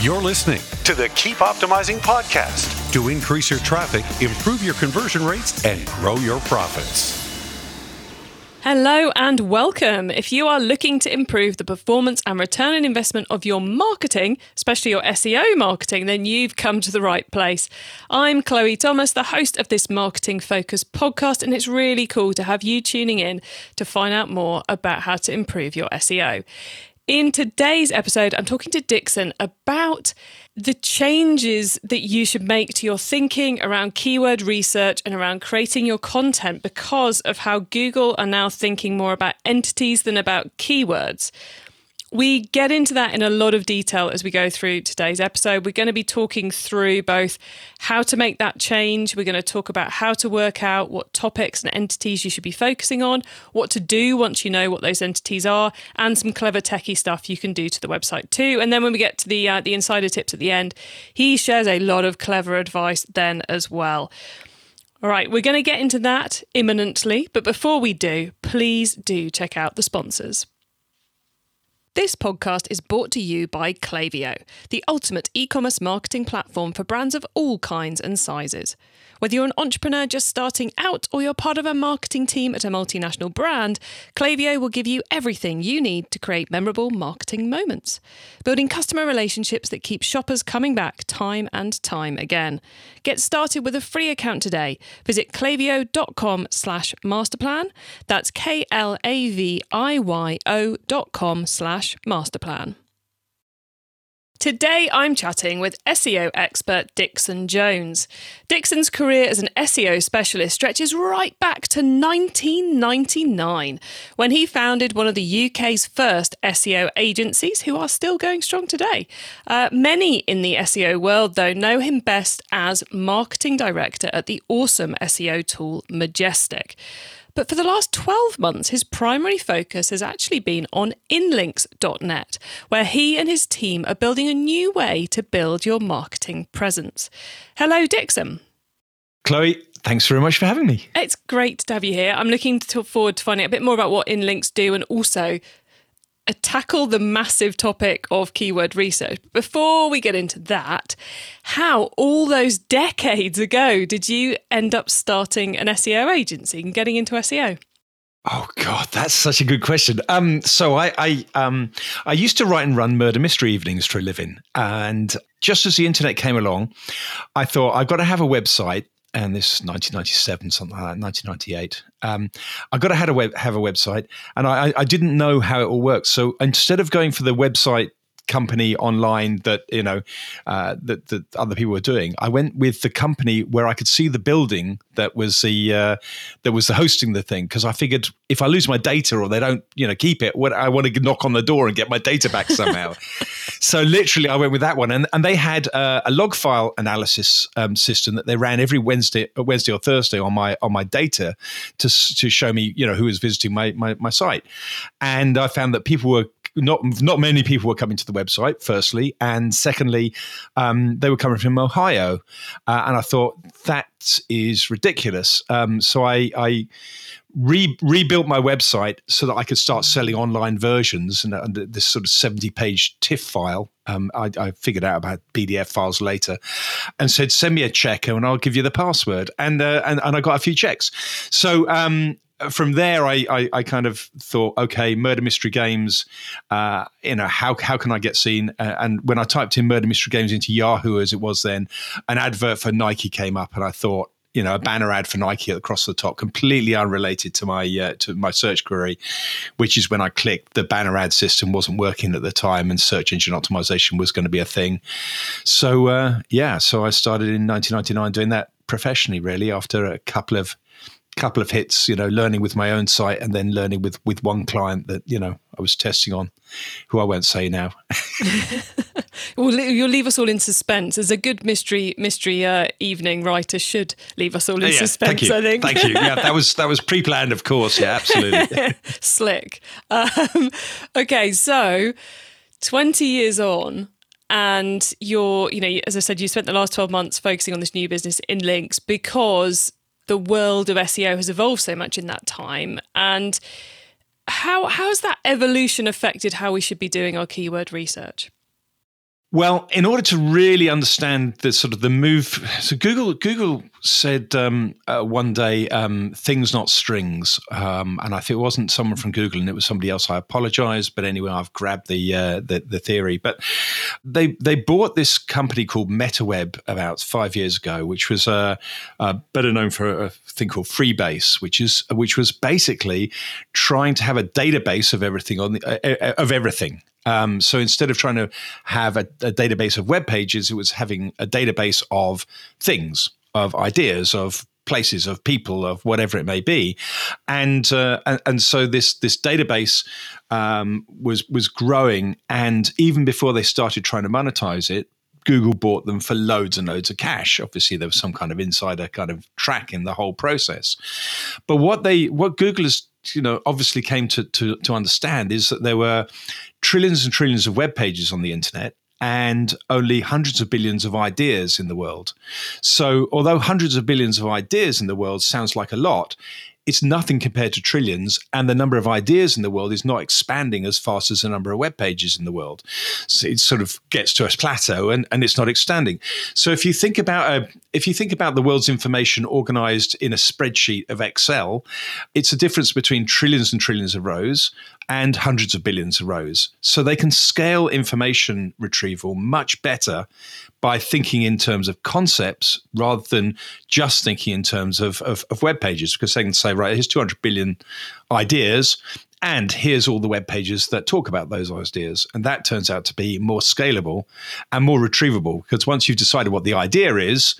You're listening to the Keep Optimizing podcast to increase your traffic, improve your conversion rates, and grow your profits. Hello and welcome. If you are looking to improve the performance and return on investment of your marketing, especially your SEO marketing, then you've come to the right place. I'm Chloe Thomas, the host of this marketing focused podcast, and it's really cool to have you tuning in to find out more about how to improve your SEO. In today's episode, I'm talking to Dixon about the changes that you should make to your thinking around keyword research and around creating your content because of how Google are now thinking more about entities than about keywords. We get into that in a lot of detail as we go through today's episode. We're going to be talking through both how to make that change, we're going to talk about how to work out what topics and entities you should be focusing on, what to do once you know what those entities are, and some clever techie stuff you can do to the website too. And then when we get to the uh, the insider tips at the end, he shares a lot of clever advice then as well. All right, we're going to get into that imminently, but before we do, please do check out the sponsors. This podcast is brought to you by Klaviyo, the ultimate e commerce marketing platform for brands of all kinds and sizes. Whether you're an entrepreneur just starting out or you're part of a marketing team at a multinational brand, Klaviyo will give you everything you need to create memorable marketing moments, building customer relationships that keep shoppers coming back time and time again. Get started with a free account today. Visit klaviyo.com slash masterplan. That's K-L-A-V-I-Y-O dot com slash masterplan. Today, I'm chatting with SEO expert Dixon Jones. Dixon's career as an SEO specialist stretches right back to 1999 when he founded one of the UK's first SEO agencies, who are still going strong today. Uh, many in the SEO world, though, know him best as marketing director at the awesome SEO tool Majestic. But for the last 12 months, his primary focus has actually been on inlinks.net, where he and his team are building a new way to build your marketing presence. Hello, Dixon. Chloe, thanks very much for having me. It's great to have you here. I'm looking to forward to finding out a bit more about what Inlinks do and also tackle the massive topic of keyword research. Before we get into that, how all those decades ago did you end up starting an SEO agency and getting into SEO? Oh God, that's such a good question. Um, so I, I, um, I used to write and run murder mystery evenings for a living, and just as the internet came along, I thought I've got to have a website and this is 1997, something like that, 1998. Um, I got to have a, web, have a website, and I, I didn't know how it all works. So instead of going for the website company online that you know uh, that, that other people were doing. I went with the company where I could see the building that was the uh, that was the hosting the thing because I figured if I lose my data or they don't you know keep it, what I want to knock on the door and get my data back somehow. so literally, I went with that one, and and they had uh, a log file analysis um, system that they ran every Wednesday Wednesday or Thursday on my on my data to to show me you know who was visiting my my, my site, and I found that people were not not many people were coming to the website. Firstly, and secondly, um, they were coming from Ohio, uh, and I thought that is ridiculous. Um, so I, I re- rebuilt my website so that I could start selling online versions and, and this sort of seventy-page TIFF file. Um, I, I, figured out about PDF files later, and said, "Send me a check and I'll give you the password." And uh, and, and I got a few checks. So um, from there, I, I, I, kind of thought, okay, murder mystery games. Uh, you know, how how can I get seen? Uh, and when I typed in murder mystery games into Yahoo, as it was then, an advert for Nike came up, and I thought, you know, a banner ad for Nike across the top, completely unrelated to my uh, to my search query, which is when I clicked the banner ad system wasn't working at the time, and search engine optimization was going to be a thing. So uh, yeah, so I started in 1999 doing that professionally, really, after a couple of couple of hits, you know, learning with my own site and then learning with with one client that you know I was testing on, who I won't say now. well, you'll leave us all in suspense. As a good mystery mystery uh, evening writer should leave us all in yeah, suspense. Thank you. I think. Thank you. Yeah, that was that was pre planned, of course. Yeah, absolutely. Slick. Um, okay, so twenty years on and you're you know as i said you spent the last 12 months focusing on this new business Inlinks because the world of SEO has evolved so much in that time. And how how has that evolution affected how we should be doing our keyword research? Well, in order to really understand the sort of the move, so Google Google said um, uh, one day um, things not strings, um, and I think it wasn't someone from Google, and it was somebody else. I apologize, but anyway, I've grabbed the, uh, the the, theory. But they they bought this company called MetaWeb about five years ago, which was uh, uh, better known for a thing called Freebase, which is which was basically trying to have a database of everything on the, uh, uh, of everything um, so instead of trying to have a, a, database of web pages, it was having a database of things, of ideas, of places, of people, of whatever it may be, and uh, and, and, so this this database um, was was growing, and even before they started trying to monetize it. Google bought them for loads and loads of cash. Obviously, there was some kind of insider kind of track in the whole process. But what they, what Google has you know obviously came to, to to understand is that there were trillions and trillions of web pages on the internet and only hundreds of billions of ideas in the world. So, although hundreds of billions of ideas in the world sounds like a lot, it's nothing compared to trillions, and the number of ideas in the world is not expanding as fast as the number of web pages in the world. So it sort of gets to a plateau, and, and it's not expanding. So if you think about a, if you think about the world's information organized in a spreadsheet of Excel, it's a difference between trillions and trillions of rows and hundreds of billions of rows. So they can scale information retrieval much better by thinking in terms of concepts rather than just thinking in terms of, of, of web pages, because they can say, right, here's 200 billion ideas and here's all the web pages that talk about those ideas. And that turns out to be more scalable and more retrievable because once you've decided what the idea is,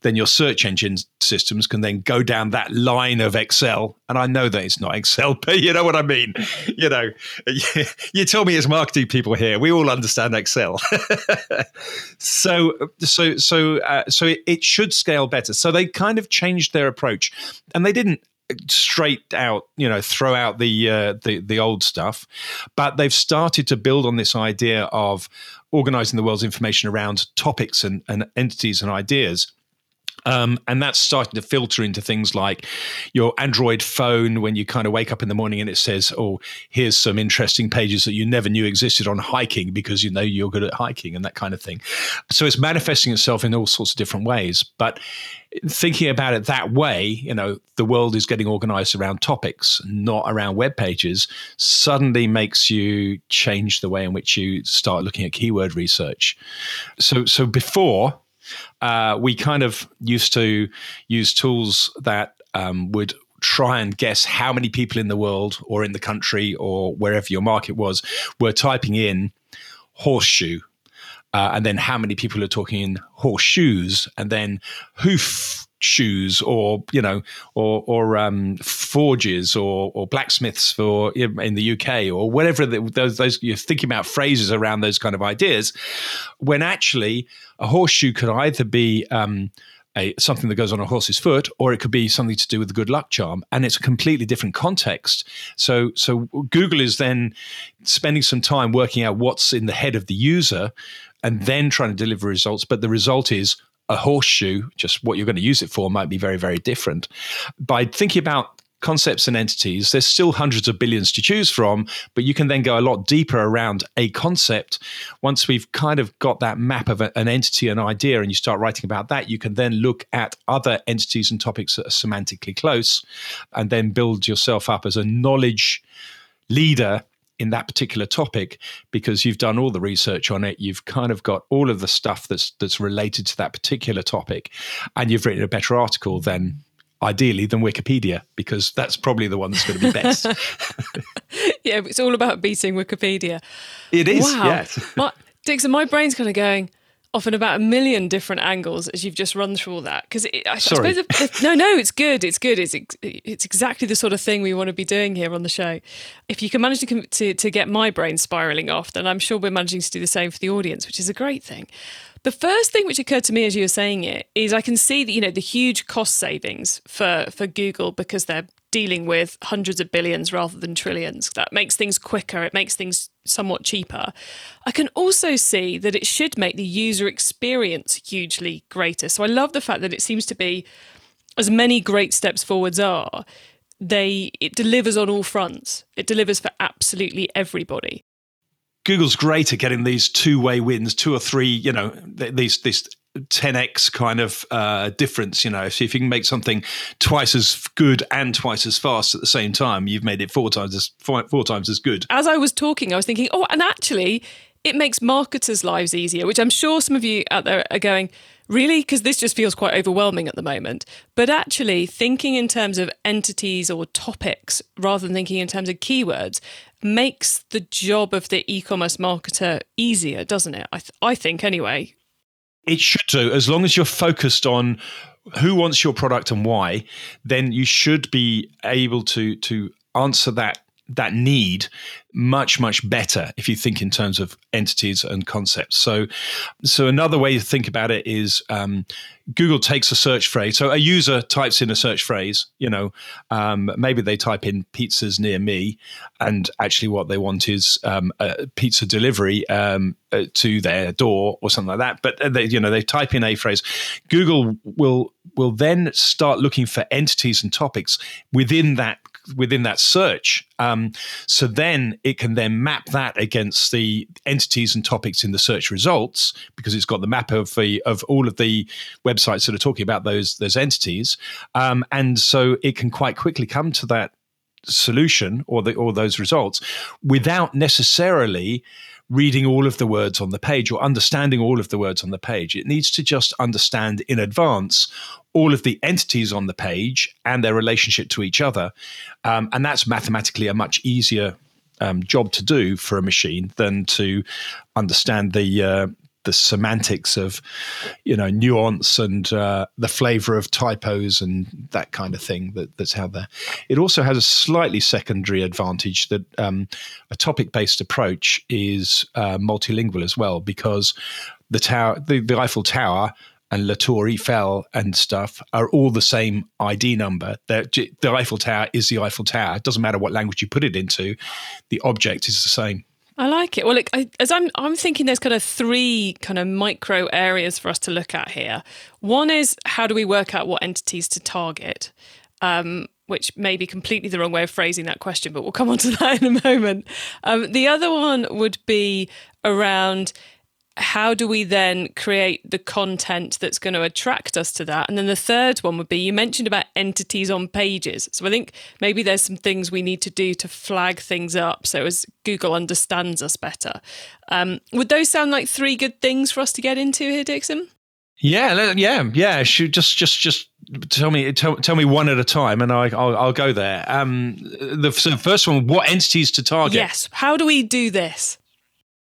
then your search engine systems can then go down that line of Excel. And I know that it's not Excel, but you know what I mean. You know, you tell me as marketing people here, we all understand Excel. so, so, so, uh, so it, it should scale better. So they kind of changed their approach, and they didn't straight out, you know, throw out the uh, the the old stuff, but they've started to build on this idea of organizing the world's information around topics and, and entities and ideas. Um, and that's starting to filter into things like your Android phone when you kind of wake up in the morning and it says, "Oh, here's some interesting pages that you never knew existed on hiking because you know you're good at hiking and that kind of thing." So it's manifesting itself in all sorts of different ways. But thinking about it that way, you know, the world is getting organized around topics, not around web pages, suddenly makes you change the way in which you start looking at keyword research. So, so before uh, we kind of used to use tools that um, would try and guess how many people in the world or in the country or wherever your market was were typing in horseshoe. Uh, and then how many people are talking in horseshoes and then hoof shoes or you know or or um, forges or or blacksmiths for in the UK or whatever the, those those you're thinking about phrases around those kind of ideas when actually a horseshoe could either be um, a, something that goes on a horse's foot, or it could be something to do with the good luck charm, and it's a completely different context. So, so Google is then spending some time working out what's in the head of the user, and then trying to deliver results. But the result is a horseshoe, just what you're going to use it for, might be very, very different. By thinking about concepts and entities, there's still hundreds of billions to choose from, but you can then go a lot deeper around a concept. Once we've kind of got that map of an entity, an idea, and you start writing about that, you can then look at other entities and topics that are semantically close and then build yourself up as a knowledge leader in that particular topic because you've done all the research on it you've kind of got all of the stuff that's that's related to that particular topic and you've written a better article than ideally than wikipedia because that's probably the one that's going to be best. Yeah it's all about beating wikipedia. It is wow. yes. My, dixon my brain's kind of going often about a million different angles as you've just run through all that. Because I, I, suppose, if, if, no, no, it's good. It's good. It's it's exactly the sort of thing we want to be doing here on the show. If you can manage to, to, to get my brain spiraling off, then I'm sure we're managing to do the same for the audience, which is a great thing. The first thing which occurred to me as you were saying it is I can see that you know the huge cost savings for for Google because they're dealing with hundreds of billions rather than trillions. That makes things quicker, it makes things somewhat cheaper. I can also see that it should make the user experience hugely greater. So I love the fact that it seems to be as many great steps forwards are, they it delivers on all fronts. It delivers for absolutely everybody. Google's great at getting these two way wins, two or three, you know, these this 10x kind of uh, difference. You know, if, if you can make something twice as good and twice as fast at the same time, you've made it four times as four, four times as good. As I was talking, I was thinking, oh, and actually, it makes marketers' lives easier, which I'm sure some of you out there are going, really? Because this just feels quite overwhelming at the moment. But actually, thinking in terms of entities or topics rather than thinking in terms of keywords makes the job of the e commerce marketer easier, doesn't it? I, th- I think, anyway. It should do, as long as you're focused on who wants your product and why, then you should be able to to answer that that need much much better if you think in terms of entities and concepts. So so another way to think about it is um, google takes a search phrase. So a user types in a search phrase you know um, maybe they type in pizzas near me and actually what they want is um, a pizza delivery um, uh, to their door or something like that. But uh, they you know they type in a phrase. Google will will then start looking for entities and topics within that within that search. Um, so then it can then map that against the entities and topics in the search results because it's got the map of the of all of the websites that are talking about those those entities, um, and so it can quite quickly come to that solution or the or those results without necessarily reading all of the words on the page or understanding all of the words on the page. It needs to just understand in advance all of the entities on the page and their relationship to each other. Um, and that's mathematically a much easier um, job to do for a machine than to understand the uh, the semantics of you know nuance and uh, the flavor of typos and that kind of thing that, that's out there. It also has a slightly secondary advantage that um, a topic based approach is uh, multilingual as well because the tower, the, the Eiffel Tower and La Tour Eiffel and stuff are all the same ID number. The, the Eiffel Tower is the Eiffel Tower. It doesn't matter what language you put it into, the object is the same. I like it. Well, look, I, as I'm, I'm thinking, there's kind of three kind of micro areas for us to look at here. One is how do we work out what entities to target, um, which may be completely the wrong way of phrasing that question, but we'll come on to that in a moment. Um, the other one would be around how do we then create the content that's going to attract us to that? And then the third one would be you mentioned about entities on pages. So I think maybe there's some things we need to do to flag things up so as Google understands us better. Um, would those sound like three good things for us to get into here, Dixon? Yeah, yeah, yeah. Should just, just, just tell me, tell, tell me one at a time, and I, will I'll go there. Um, the, so the first one, what entities to target? Yes. How do we do this?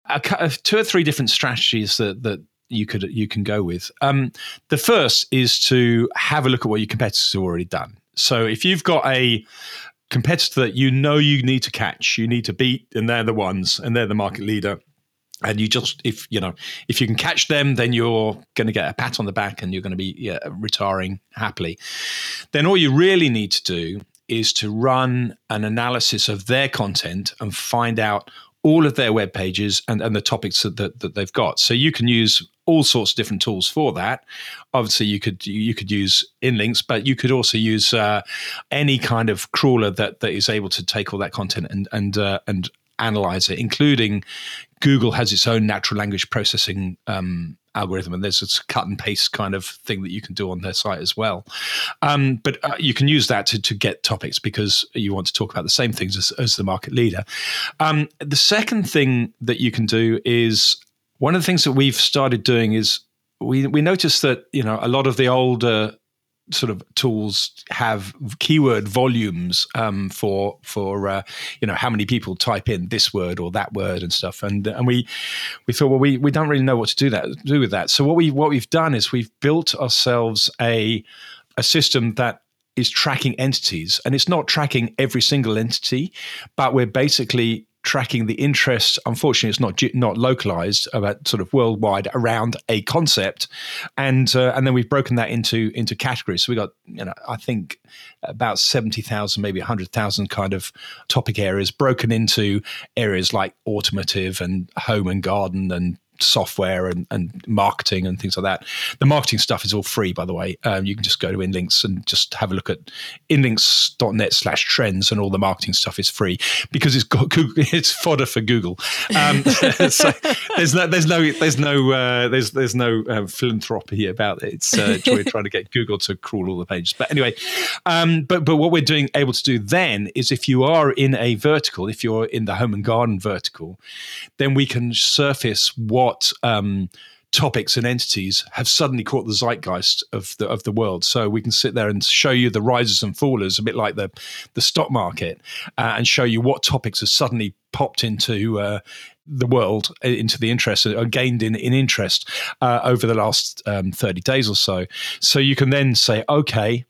A, two or three different strategies that that you could you can go with. Um, the first is to have a look at what your competitors have already done. So if you've got a competitor that you know you need to catch, you need to beat, and they're the ones, and they're the market leader. And you just, if you know, if you can catch them, then you're going to get a pat on the back, and you're going to be yeah, retiring happily. Then all you really need to do is to run an analysis of their content and find out all of their web pages and, and the topics that, that, that they've got. So you can use all sorts of different tools for that. Obviously, you could you could use inlinks, but you could also use uh, any kind of crawler that that is able to take all that content and and uh, and analyze it, including Google has its own natural language processing um, algorithm, and there's a cut and paste kind of thing that you can do on their site as well. Um, but uh, you can use that to, to get topics because you want to talk about the same things as, as the market leader. Um, the second thing that you can do is one of the things that we've started doing is we we noticed that you know a lot of the older sort of tools have keyword volumes um, for for uh, you know how many people type in this word or that word and stuff. And and we we thought well we we don't really know what to do that do with that. So what we what we've done is we've built ourselves a a system that is tracking entities. And it's not tracking every single entity but we're basically tracking the interest. Unfortunately, it's not not localized, about sort of worldwide around a concept, and uh, and then we've broken that into into categories. So we got you know I think about seventy thousand, maybe hundred thousand kind of topic areas broken into areas like automotive and home and garden and software and, and marketing and things like that. The marketing stuff is all free, by the way. Um, you can just go to Inlinks and just have a look at inlinks.net slash trends, and all the marketing stuff is free because it's got Google, it's fodder for Google. Um, so there's no there's no there's no uh, there's there's no uh, philanthropy about it. It's uh, we're trying to get Google to crawl all the pages. But anyway, um, but but what we're doing able to do then is if you are in a vertical, if you're in the home and garden vertical, then we can surface what um, topics and entities have suddenly caught the zeitgeist of the of the world. So we can sit there and show you the rises and fallers, a bit like the the stock market, uh, and show you what topics have suddenly popped into uh, the world, uh, into the interest, or gained in in interest uh, over the last um, thirty days or so. So you can then say, okay,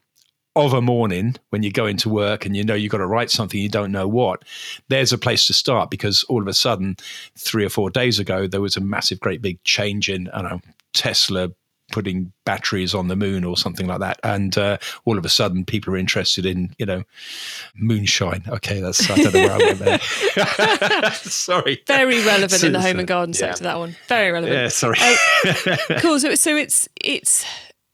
of a morning when you go into work and you know you've got to write something you don't know what, there's a place to start because all of a sudden, three or four days ago, there was a massive, great big change in, I don't know, Tesla putting batteries on the moon or something like that. And uh, all of a sudden people are interested in you know moonshine. Okay that's i don't know where i went there. Sorry. Very relevant in the home and garden yeah. sector that one. Very relevant. Yeah sorry. Uh, cool. So, so it's it's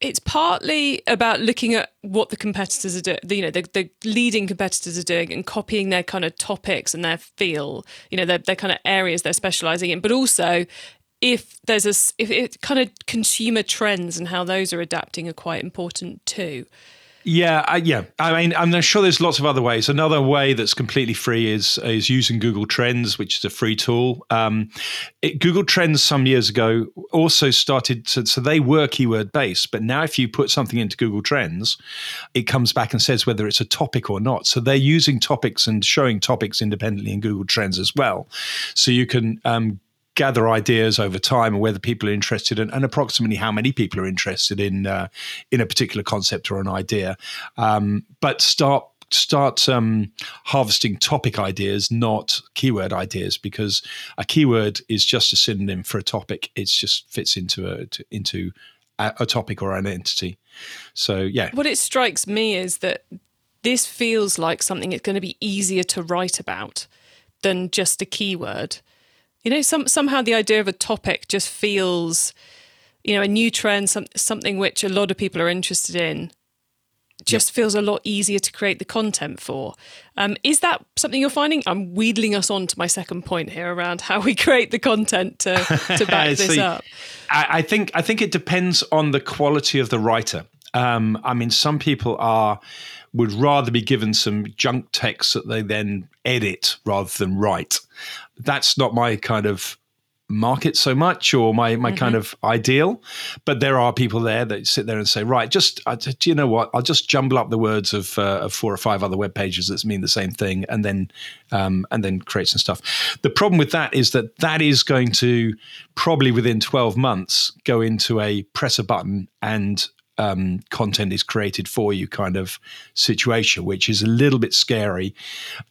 it's partly about looking at what the competitors are doing, you know, the, the, leading competitors are doing and copying their kind of topics and their feel, you know, their, their kind of areas they're specializing in, but also if there's a, if it kind of consumer trends and how those are adapting are quite important too. Yeah, I, yeah. I mean, I'm sure there's lots of other ways. Another way that's completely free is is using Google Trends, which is a free tool. Um, it, Google Trends some years ago also started to, so they were keyword based, but now if you put something into Google Trends, it comes back and says whether it's a topic or not. So they're using topics and showing topics independently in Google Trends as well. So you can um, gather ideas over time and whether people are interested in, and approximately how many people are interested in uh, in a particular concept or an idea. Um, but start start um, harvesting topic ideas, not keyword ideas, because a keyword is just a synonym for a topic. It just fits into a to, into a, a topic or an entity. So yeah. What it strikes me is that this feels like something it's going to be easier to write about than just a keyword you know, some somehow the idea of a topic just feels, you know, a new trend, some, something which a lot of people are interested in, just yep. feels a lot easier to create the content for. Um, is that something you're finding? I'm wheedling us on to my second point here around how we create the content to, to back this up. I, I think I think it depends on the quality of the writer. Um, I mean, some people are would rather be given some junk text that they then edit rather than write. That's not my kind of market so much or my my mm-hmm. kind of ideal but there are people there that sit there and say right just uh, do you know what i'll just jumble up the words of, uh, of four or five other web pages that mean the same thing and then um, and then create some stuff the problem with that is that that is going to probably within 12 months go into a press a button and um, content is created for you kind of situation, which is a little bit scary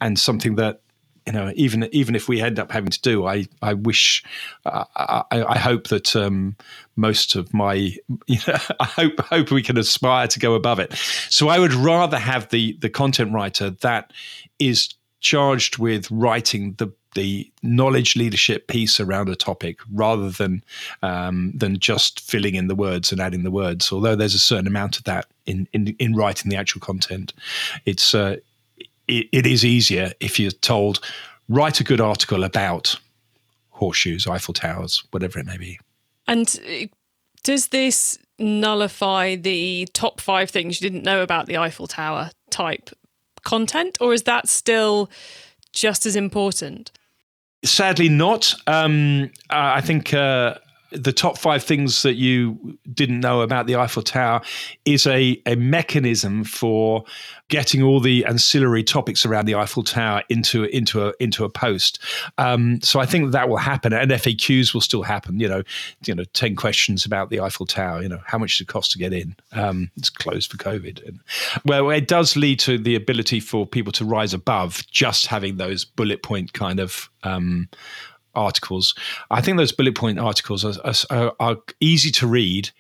and something that you know even even if we end up having to do i i wish I, I hope that um, most of my you know i hope hope we can aspire to go above it. So i would rather have the the content writer that is charged with writing the the knowledge leadership piece around a topic rather than um, than just filling in the words and adding the words. Although there's a certain amount of that in in, in writing the actual content, it's uh, it, it is easier if you're told write a good article about horseshoes, Eiffel Towers, whatever it may be. And uh, does this nullify the top five things you didn't know about the Eiffel Tower type content, or is that still just as important? Sadly, not. Um, I think uh, the top five things that you didn't know about the Eiffel Tower is a, a mechanism for getting all the ancillary topics around the Eiffel Tower into into a into a post. Um, so I think that will happen, and FAQs will still happen. You know, you know, ten questions about the Eiffel Tower. You know, how much does it cost to get in? Um, it's closed for COVID. And, well, it does lead to the ability for people to rise above just having those bullet point kind of. Um, articles. I think those bullet point articles are, are, are, easy to read.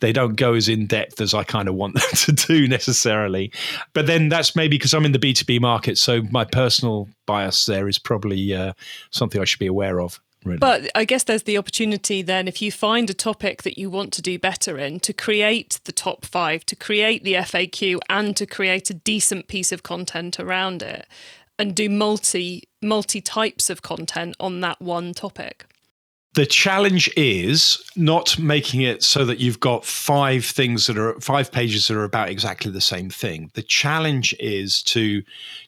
They don't go as in depth as I kind of want them to do necessarily. But then that's maybe because I'm in the B2B market. So my personal bias there is probably uh, something I should be aware of. Really. But I guess there's the opportunity then, if you find a topic that you want to do better in, to create the top five, to create the FAQ, and to create a decent piece of content around it, and do multi multi types of content on that one topic. The challenge is not making it so that you've got five things that are five pages that are about exactly the same thing. The challenge is to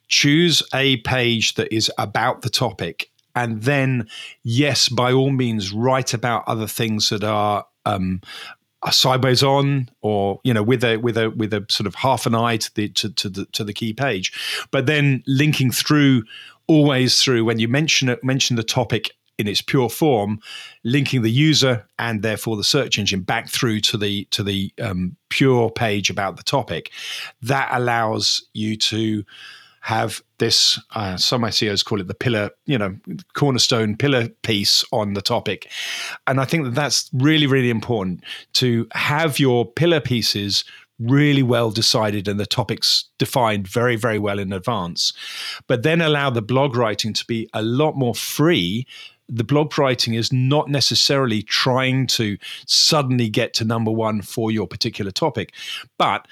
choose a page that is about the topic and then, yes, by all means, write about other things that are um, sideways on or you know with a with a with a sort of half an eye to the to, to the to the key page but then linking through always through when you mention it mention the topic in its pure form, linking the user and therefore the search engine back through to the to the um, pure page about the topic. That allows you to have this. Uh, some SEOs call it the pillar, you know, cornerstone pillar piece on the topic, and I think that that's really really important to have your pillar pieces really well decided and the topics defined very, very well in advance. But then allow the blog writing to be a lot more free the blog writing is not necessarily trying to suddenly get to number one for your particular topic, but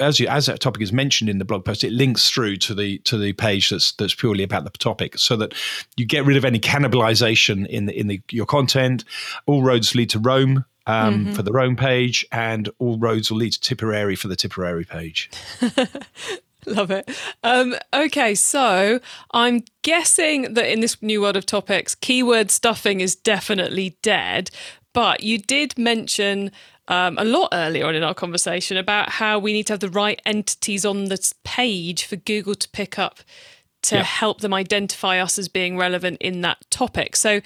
as you, as that topic is mentioned in the blog post, it links through to the to the page that's that's purely about the topic, so that you get rid of any cannibalization in the in the your content. All roads lead to Rome. Um, mm-hmm. For the Rome page, and all roads will lead to Tipperary for the Tipperary page. Love it. Um, okay, so I'm guessing that in this new world of topics, keyword stuffing is definitely dead. But you did mention um, a lot earlier on in our conversation about how we need to have the right entities on the page for Google to pick up to help them identify us as being relevant in that topic. So,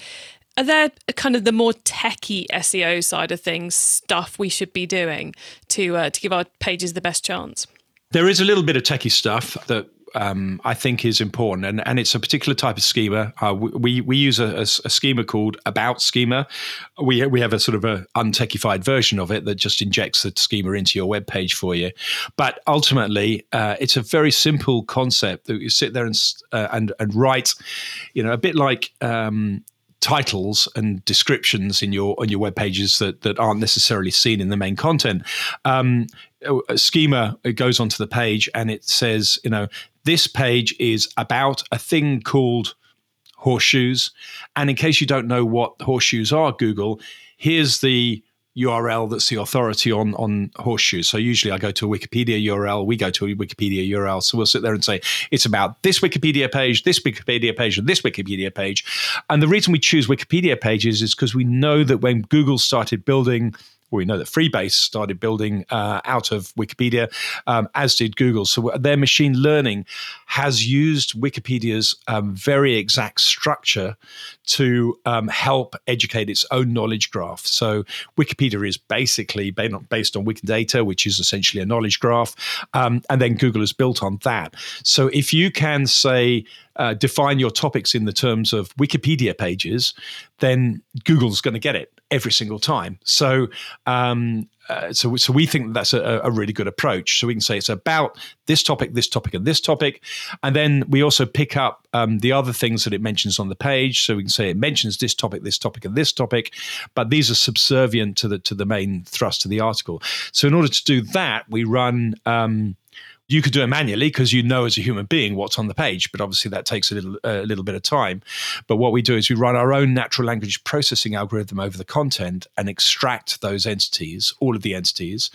are there kind of the more techie SEO side of things stuff we should be doing to uh, to give our pages the best chance? There is a little bit of techie stuff that um, I think is important, and, and it's a particular type of schema. Uh, we we use a, a, schema called About Schema. We we have a sort of a untechified version of it that just injects the schema into your web page for you. But ultimately, uh, it's a very simple concept that you sit there and uh, and and write, you know, a bit like. Um, titles and descriptions in your on your web pages that that aren't necessarily seen in the main content. Um, schema goes onto the page and it says, you know, this page is about a thing called horseshoes. And in case you don't know what horseshoes are, Google, here's the URL that's the authority on on horseshoes. So usually I go to a Wikipedia URL, we go to a Wikipedia URL. So we'll sit there and say it's about this Wikipedia page, this Wikipedia page, and this Wikipedia page. And the reason we choose Wikipedia pages is because we know that when Google started building we know that Freebase started building uh, out of Wikipedia, um, as did Google. So their machine learning has used Wikipedia's um, very exact structure to um, help educate its own knowledge graph. So Wikipedia is basically based on Wikidata, which is essentially a knowledge graph, um, and then Google has built on that. So if you can say uh, define your topics in the terms of Wikipedia pages, then Google's going to get it every single time. So, um, uh, so, so we think that's a, a, really good approach. So we can say it's about this topic, this topic, and this topic, and then we also pick up um, the other things that it mentions on the page. So we can say it mentions this topic, this topic, and this topic, but these are subservient to the to the main thrust of the article. So in order to do that, we run. Um, you could do it manually because you know as a human being what's on the page, but obviously that takes a little a little bit of time. But what we do is we run our own natural language processing algorithm over the content and extract those entities, all of the entities,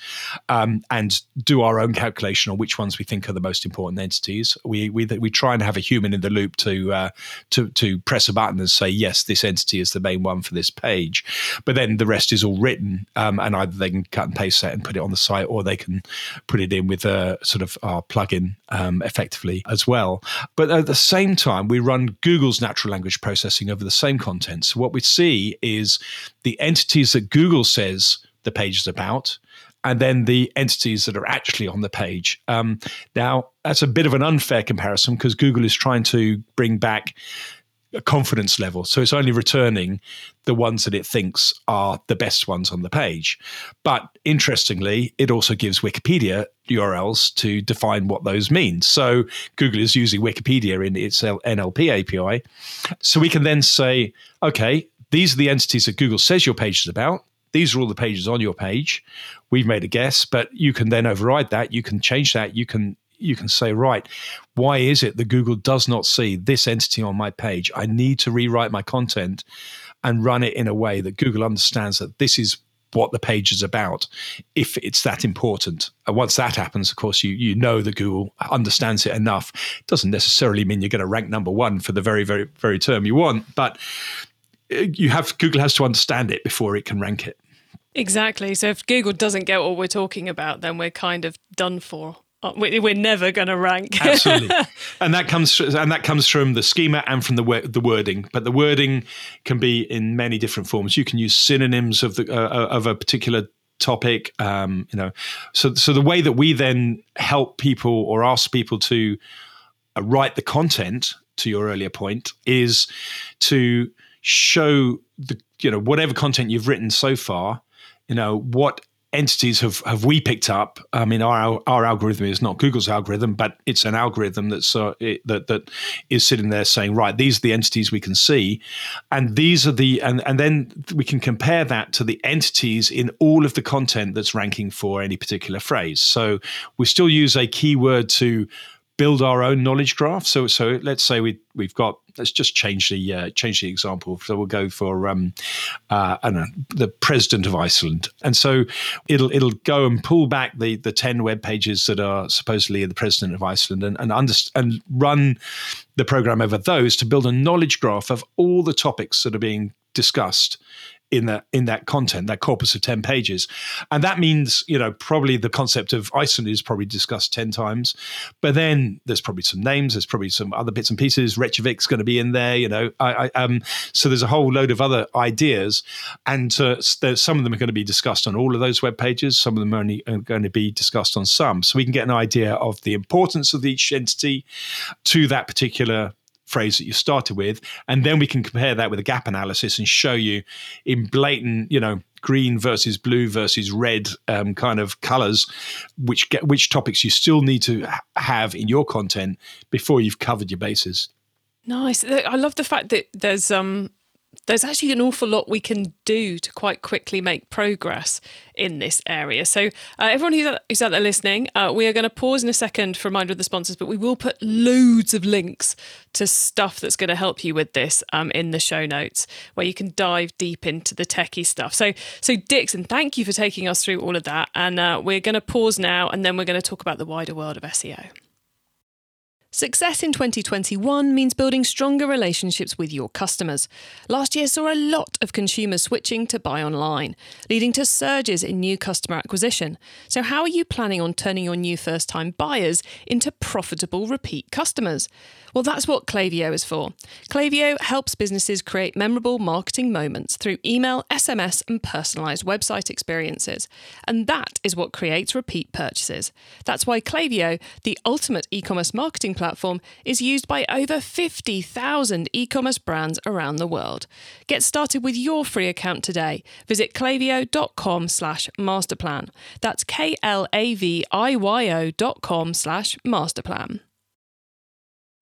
um, and do our own calculation on which ones we think are the most important entities. We we we try and have a human in the loop to uh, to to press a button and say yes, this entity is the main one for this page. But then the rest is all written, um, and either they can cut and paste that and put it on the site, or they can put it in with a sort of our plugin um, effectively as well. But at the same time, we run Google's natural language processing over the same content. So what we see is the entities that Google says the page is about and then the entities that are actually on the page. Um, now, that's a bit of an unfair comparison because Google is trying to bring back a confidence level. So it's only returning the ones that it thinks are the best ones on the page. But interestingly, it also gives Wikipedia URLs to define what those mean. So Google is using Wikipedia in its NLP API. So we can then say, okay, these are the entities that Google says your page is about. These are all the pages on your page. We've made a guess, but you can then override that. You can change that. You can you can say, right, why is it that Google does not see this entity on my page? I need to rewrite my content and run it in a way that Google understands that this is what the page is about if it's that important. And once that happens, of course, you you know that Google understands it enough. It doesn't necessarily mean you're going to rank number one for the very, very, very term you want, but uh, you have Google has to understand it before it can rank it. Exactly. So if Google doesn't get what we're talking about, then we're kind of done for. Uh, we're never going to rank. Absolutely, and that comes and that comes from the schema and from the the wording. But the wording can be in many different forms. You can use synonyms of the uh, uh, of a particular topic. Um, you know, so so the way that we then help people or ask people to uh, write the content to your earlier point is to show the you know whatever content you've written so far you know what entities have have we picked up? I mean, our our algorithm is not Google's algorithm, but it's an algorithm that's uh, it, that that is sitting there saying, right, these are the entities we can see, and these are the and and then we can compare that to the entities in all of the content that's ranking for any particular phrase. So we still use a keyword to build our own knowledge graph. So so let's say we we've got let's just change the uh, change the example. So we'll go for um, uh, I don't know the president of Iceland, and so it'll it'll go and pull back the the ten web pages that are supposedly the president of Iceland and and, and run the program over those to build a knowledge graph of all the topics that are being discussed in that in that content, that corpus of ten pages, and that means you know probably the concept of Iceland is probably discussed ten times, but then there's probably some names, there's probably some other bits and pieces. Reykjavik's going to be in there, you know. I, I, um, so there's a whole load of other ideas, and uh, some of them are going to be discussed on all of those web pages. Some of them are only are going to be discussed on some, so we can get an idea of the importance of each entity to that particular phrase that you started with, and then we can compare that with a gap analysis and show you in blatant, you know, green versus blue versus red um, kind of colors, which get, which topics you still need to have in your content before you've covered your bases. Nice. I love the fact that there's um there's actually an awful lot we can do to quite quickly make progress in this area. So, uh, everyone who's out, who's out, there listening, uh, we are going to pause in a second for a reminder of the sponsors, but we will put loads of links to stuff that's going to help you with this um, in the show notes, where you can dive deep into the techie stuff. So, so Dixon, thank you for taking us through all of that, and uh, we're going to pause now, and then we're going to talk about the wider world of SEO. Success in 2021 means building stronger relationships with your customers. Last year saw a lot of consumers switching to buy online, leading to surges in new customer acquisition. So, how are you planning on turning your new first time buyers into profitable repeat customers? Well, that's what Klaviyo is for. Klaviyo helps businesses create memorable marketing moments through email, SMS, and personalized website experiences. And that is what creates repeat purchases. That's why Klaviyo, the ultimate e commerce marketing platform, is used by over 50,000 e commerce brands around the world. Get started with your free account today. Visit klaviyo.com slash masterplan. That's K L A V I Y O dot com slash masterplan.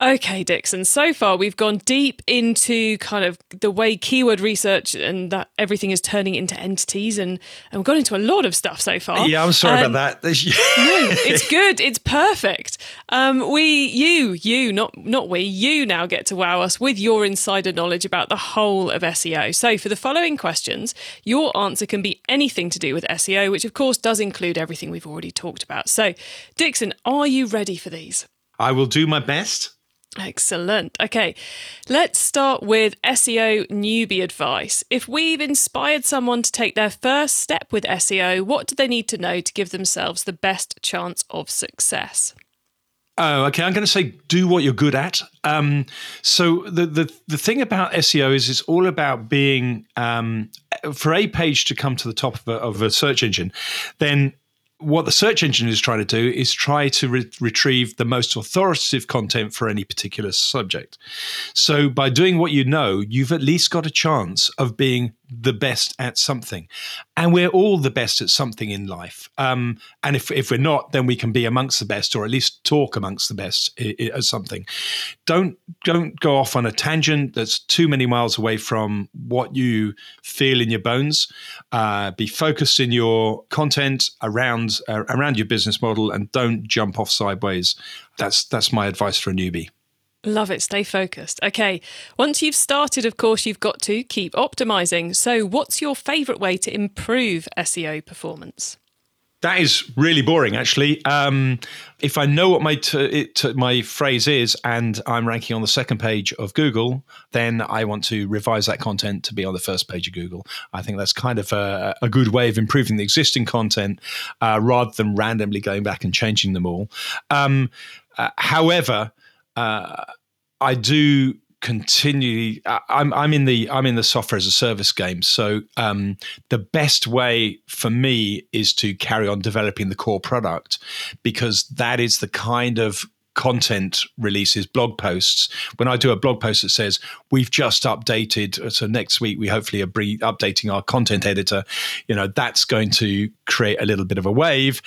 Okay, Dixon. So far, we've gone deep into kind of the way keyword research and that everything is turning into entities, and, and we've gone into a lot of stuff so far. Yeah, I'm sorry um, about that. no, it's good. It's perfect. Um, we, you, you, not not we, you now get to wow us with your insider knowledge about the whole of SEO. So, for the following questions, your answer can be anything to do with SEO, which of course does include everything we've already talked about. So, Dixon, are you ready for these? I will do my best. Excellent. Okay, let's start with SEO newbie advice. If we've inspired someone to take their first step with SEO, what do they need to know to give themselves the best chance of success? Oh, okay. I'm going to say do what you're good at. Um, so the, the the thing about SEO is it's all about being um, for a page to come to the top of a, of a search engine, then what the search engine is trying to do is try to re- retrieve the most authoritative content for any particular subject. So by doing what you know, you've at least got a chance of being the best at something, and we're all the best at something in life. Um, and if if we're not, then we can be amongst the best, or at least talk amongst the best at something. Don't don't go off on a tangent that's too many miles away from what you feel in your bones. Uh, be focused in your content around uh, around your business model, and don't jump off sideways. That's that's my advice for a newbie. Love it. Stay focused. Okay. Once you've started, of course, you've got to keep optimizing. So, what's your favorite way to improve SEO performance? That is really boring, actually. Um, if I know what my t- t- my phrase is, and I'm ranking on the second page of Google, then I want to revise that content to be on the first page of Google. I think that's kind of a, a good way of improving the existing content, uh, rather than randomly going back and changing them all. Um, uh, however, uh, I do continually I'm I'm in the I'm in the software as a service game. So um, the best way for me is to carry on developing the core product because that is the kind of content releases, blog posts. When I do a blog post that says we've just updated, so next week we hopefully are updating our content editor, you know, that's going to create a little bit of a wave,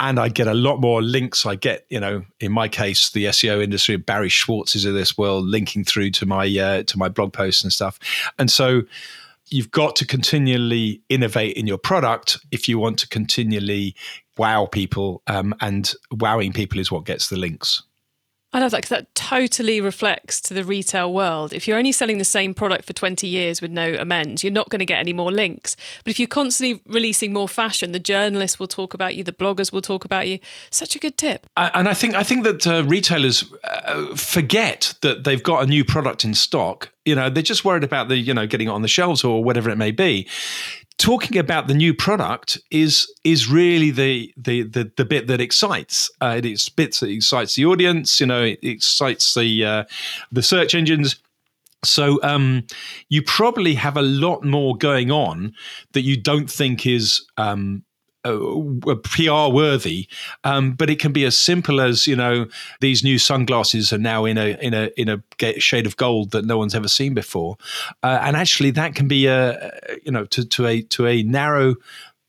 and I get a lot more links. I get, you know, in my case, the SEO industry, Barry Schwartz is of this world, linking through to my uh, to my blog posts and stuff, and so you've got to continually innovate in your product if you want to continually wow people um, and wowing people is what gets the links I love that because that totally reflects to the retail world. If you're only selling the same product for 20 years with no amends, you're not going to get any more links. But if you're constantly releasing more fashion, the journalists will talk about you, the bloggers will talk about you. Such a good tip. And I think I think that uh, retailers uh, forget that they've got a new product in stock. You know, they're just worried about the you know getting it on the shelves or whatever it may be talking about the new product is is really the the the, the bit that excites. Uh, it is bits that excites the audience. You know, it excites the uh, the search engines. So um, you probably have a lot more going on that you don't think is um, uh, PR worthy, um, but it can be as simple as you know these new sunglasses are now in a in a in a shade of gold that no one's ever seen before, uh, and actually that can be a you know to to a to a narrow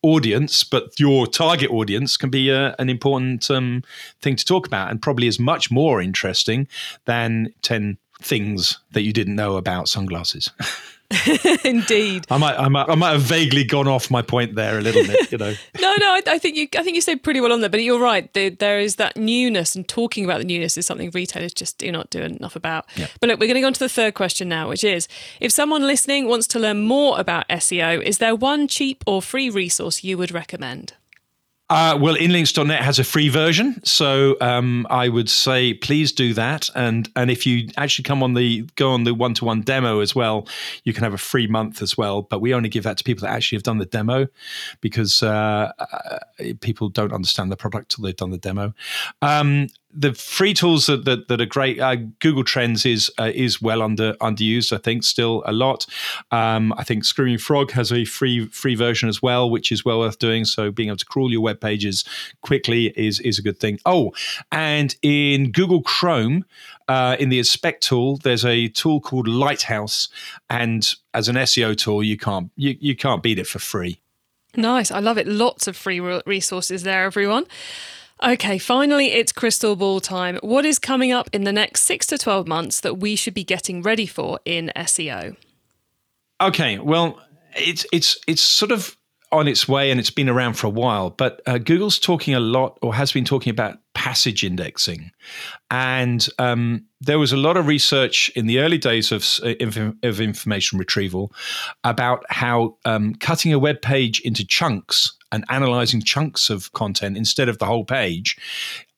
audience, but your target audience can be a, an important um, thing to talk about, and probably is much more interesting than ten things that you didn't know about sunglasses. Indeed. I might, I might, I might have vaguely gone off my point there a little bit. You know. no, no. I, I, think you, I think you said pretty well on there. But you're right. There, there is that newness, and talking about the newness is something retailers just do not do enough about. Yeah. But look, we're going to go on to the third question now, which is: if someone listening wants to learn more about SEO, is there one cheap or free resource you would recommend? Uh, well, inlinks.net has a free version, so um, I would say please do that. And and if you actually come on the go on the one to one demo as well, you can have a free month as well. But we only give that to people that actually have done the demo, because uh, uh, people don't understand the product till they've done the demo. Um, the free tools that that, that are great. Uh, Google Trends is uh, is well under underused. I think still a lot. Um, I think Screaming Frog has a free free version as well, which is well worth doing. So being able to crawl your web pages quickly is is a good thing. Oh, and in Google Chrome. Uh, in the inspect tool, there's a tool called Lighthouse, and as an SEO tool, you can't you, you can't beat it for free. Nice, I love it. Lots of free resources there, everyone. Okay, finally, it's crystal ball time. What is coming up in the next six to 12 months that we should be getting ready for in SEO? Okay, well, it's it's it's sort of on its way and it's been around for a while, but uh, Google's talking a lot or has been talking about passage indexing. And um, there was a lot of research in the early days of, of information retrieval about how um, cutting a web page into chunks and analyzing chunks of content instead of the whole page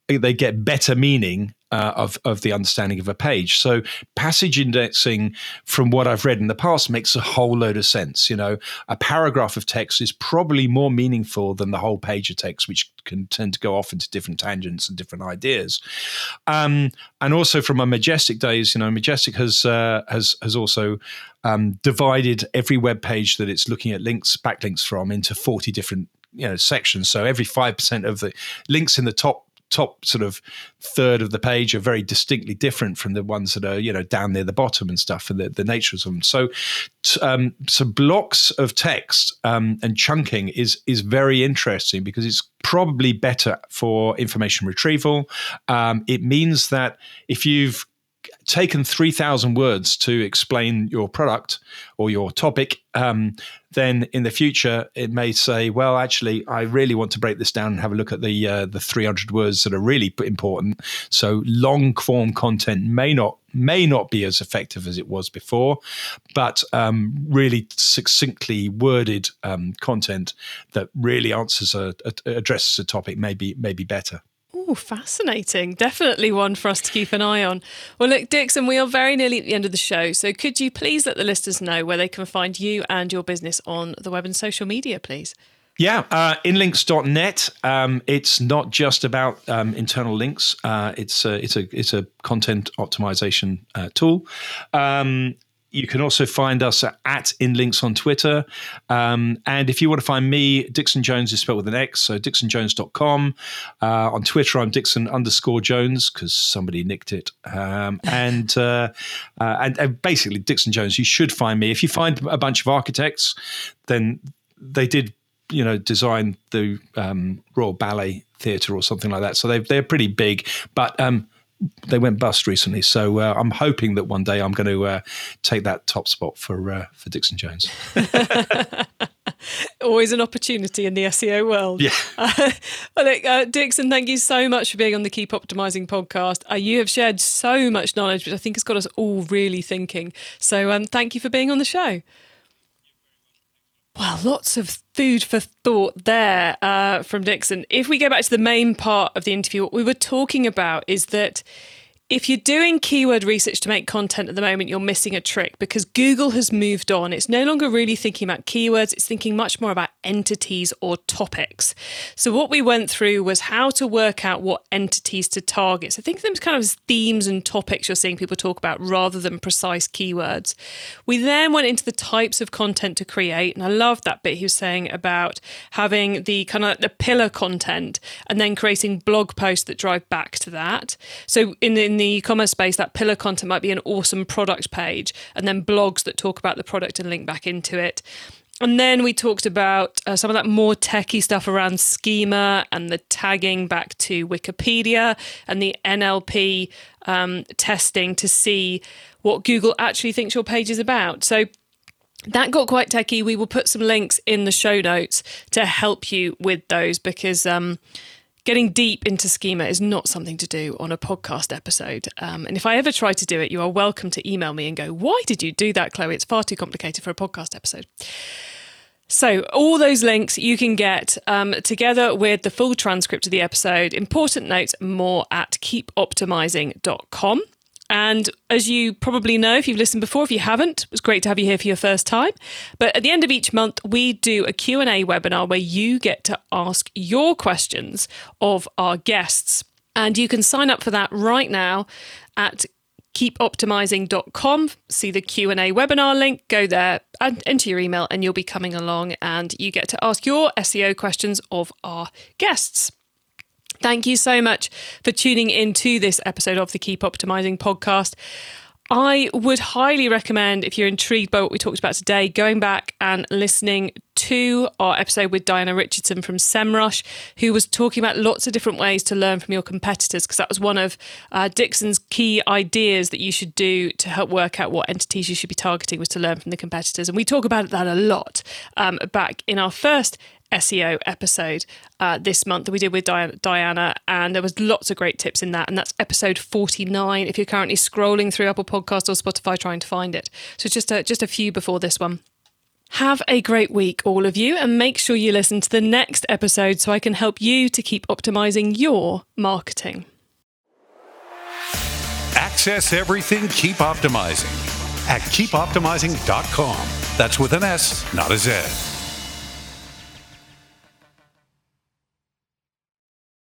they get better meaning uh, of of the understanding of a page. So passage indexing, from what I've read in the past, makes a whole load of sense. You know, a paragraph of text is probably more meaningful than the whole page of text, which can tend to go off into different tangents and different ideas. Um, and also from my Majestic days, you know, Majestic has uh, has has also um, divided every web page that it's looking at links backlinks from into forty different you know sections. So every five percent of the links in the top top sort of third of the page are very distinctly different from the ones that are you know down near the bottom and stuff, and the, the nature of them. So, um, so blocks of text um, and chunking is is very interesting because it's probably better for information retrieval. Um, it means that if you've taken 3,000 words to explain your product or your topic, um, then in the future it may say, well, actually, I really want to break this down and have a look at the uh, the 300 words that are really important. So long form content may not may not be as effective as it was before, but um, really succinctly worded um, content that really answers a, a, addresses a topic may be, may be better. Oh, fascinating. Definitely one for us to keep an eye on. Well, look, Dixon, we are very nearly at the end of the show. So could you please let the listeners know where they can find you and your business on the web and social media, please? Yeah, uh, inlinks.net. Um, it's not just about um, internal links. Uh, it's a, it's a it's a content optimization uh, tool. Um, you can also find us at InLinks on Twitter. Um, and if you want to find me, Dixon Jones is spelled with an X, so dixonjones.com. Uh, on Twitter, I'm Dixon underscore Jones because somebody nicked it. Um, and, uh, uh, and, and basically, Dixon Jones, you should find me. If you find a bunch of architects, then they did you know design the um, Royal Ballet Theatre or something like that. So they they're pretty big, but um, they went bust recently. So uh, I'm hoping that one day I'm going to uh, take that top spot for uh, for Dixon Jones. Always an opportunity in the SEO world. Yeah. well, look, uh, Dixon, thank you so much for being on the Keep Optimizing podcast. Uh, you have shared so much knowledge, which I think has got us all really thinking. So um, thank you for being on the show. Well, lots of food for thought there uh, from Dixon. If we go back to the main part of the interview, what we were talking about is that if you're doing keyword research to make content at the moment, you're missing a trick because Google has moved on. It's no longer really thinking about keywords, it's thinking much more about entities or topics. So, what we went through was how to work out what entities to target. So, think of them as kind of as themes and topics you're seeing people talk about rather than precise keywords. We then went into the types of content to create. And I love that bit he was saying about having the kind of the pillar content and then creating blog posts that drive back to that. So, in the e-commerce space, that pillar content might be an awesome product page, and then blogs that talk about the product and link back into it. And then we talked about uh, some of that more techie stuff around schema and the tagging back to Wikipedia and the NLP um, testing to see what Google actually thinks your page is about. So that got quite techie. We will put some links in the show notes to help you with those because. Um, getting deep into schema is not something to do on a podcast episode. Um, and if I ever try to do it, you are welcome to email me and go, Why did you do that, Chloe? It's far too complicated for a podcast episode. So, all those links you can get um, together with the full transcript of the episode, important notes, more at keepoptimising.com. And as you probably know, if you've listened before, if you haven't, it's great to have you here for your first time. But at the end of each month, we do a Q&A webinar where you get to ask your questions of our guests. And you can sign up for that right now at keepoptimising.com. See the Q&A webinar link, go there and enter your email and you'll be coming along and you get to ask your SEO questions of our guests. Thank you so much for tuning in to this episode of the Keep Optimizing podcast. I would highly recommend, if you're intrigued by what we talked about today, going back and listening to our episode with Diana Richardson from SEMrush, who was talking about lots of different ways to learn from your competitors, because that was one of uh, Dixon's key ideas that you should do to help work out what entities you should be targeting was to learn from the competitors. And we talk about that a lot um, back in our first SEO episode uh, this month that we did with Diana, and there was lots of great tips in that. And that's episode 49. If you're currently scrolling through Apple Podcast or Spotify trying to find it, so just a, just a few before this one. Have a great week, all of you, and make sure you listen to the next episode so I can help you to keep optimizing your marketing. Access everything, keep optimizing at keepoptimising.com. That's with an S, not a Z.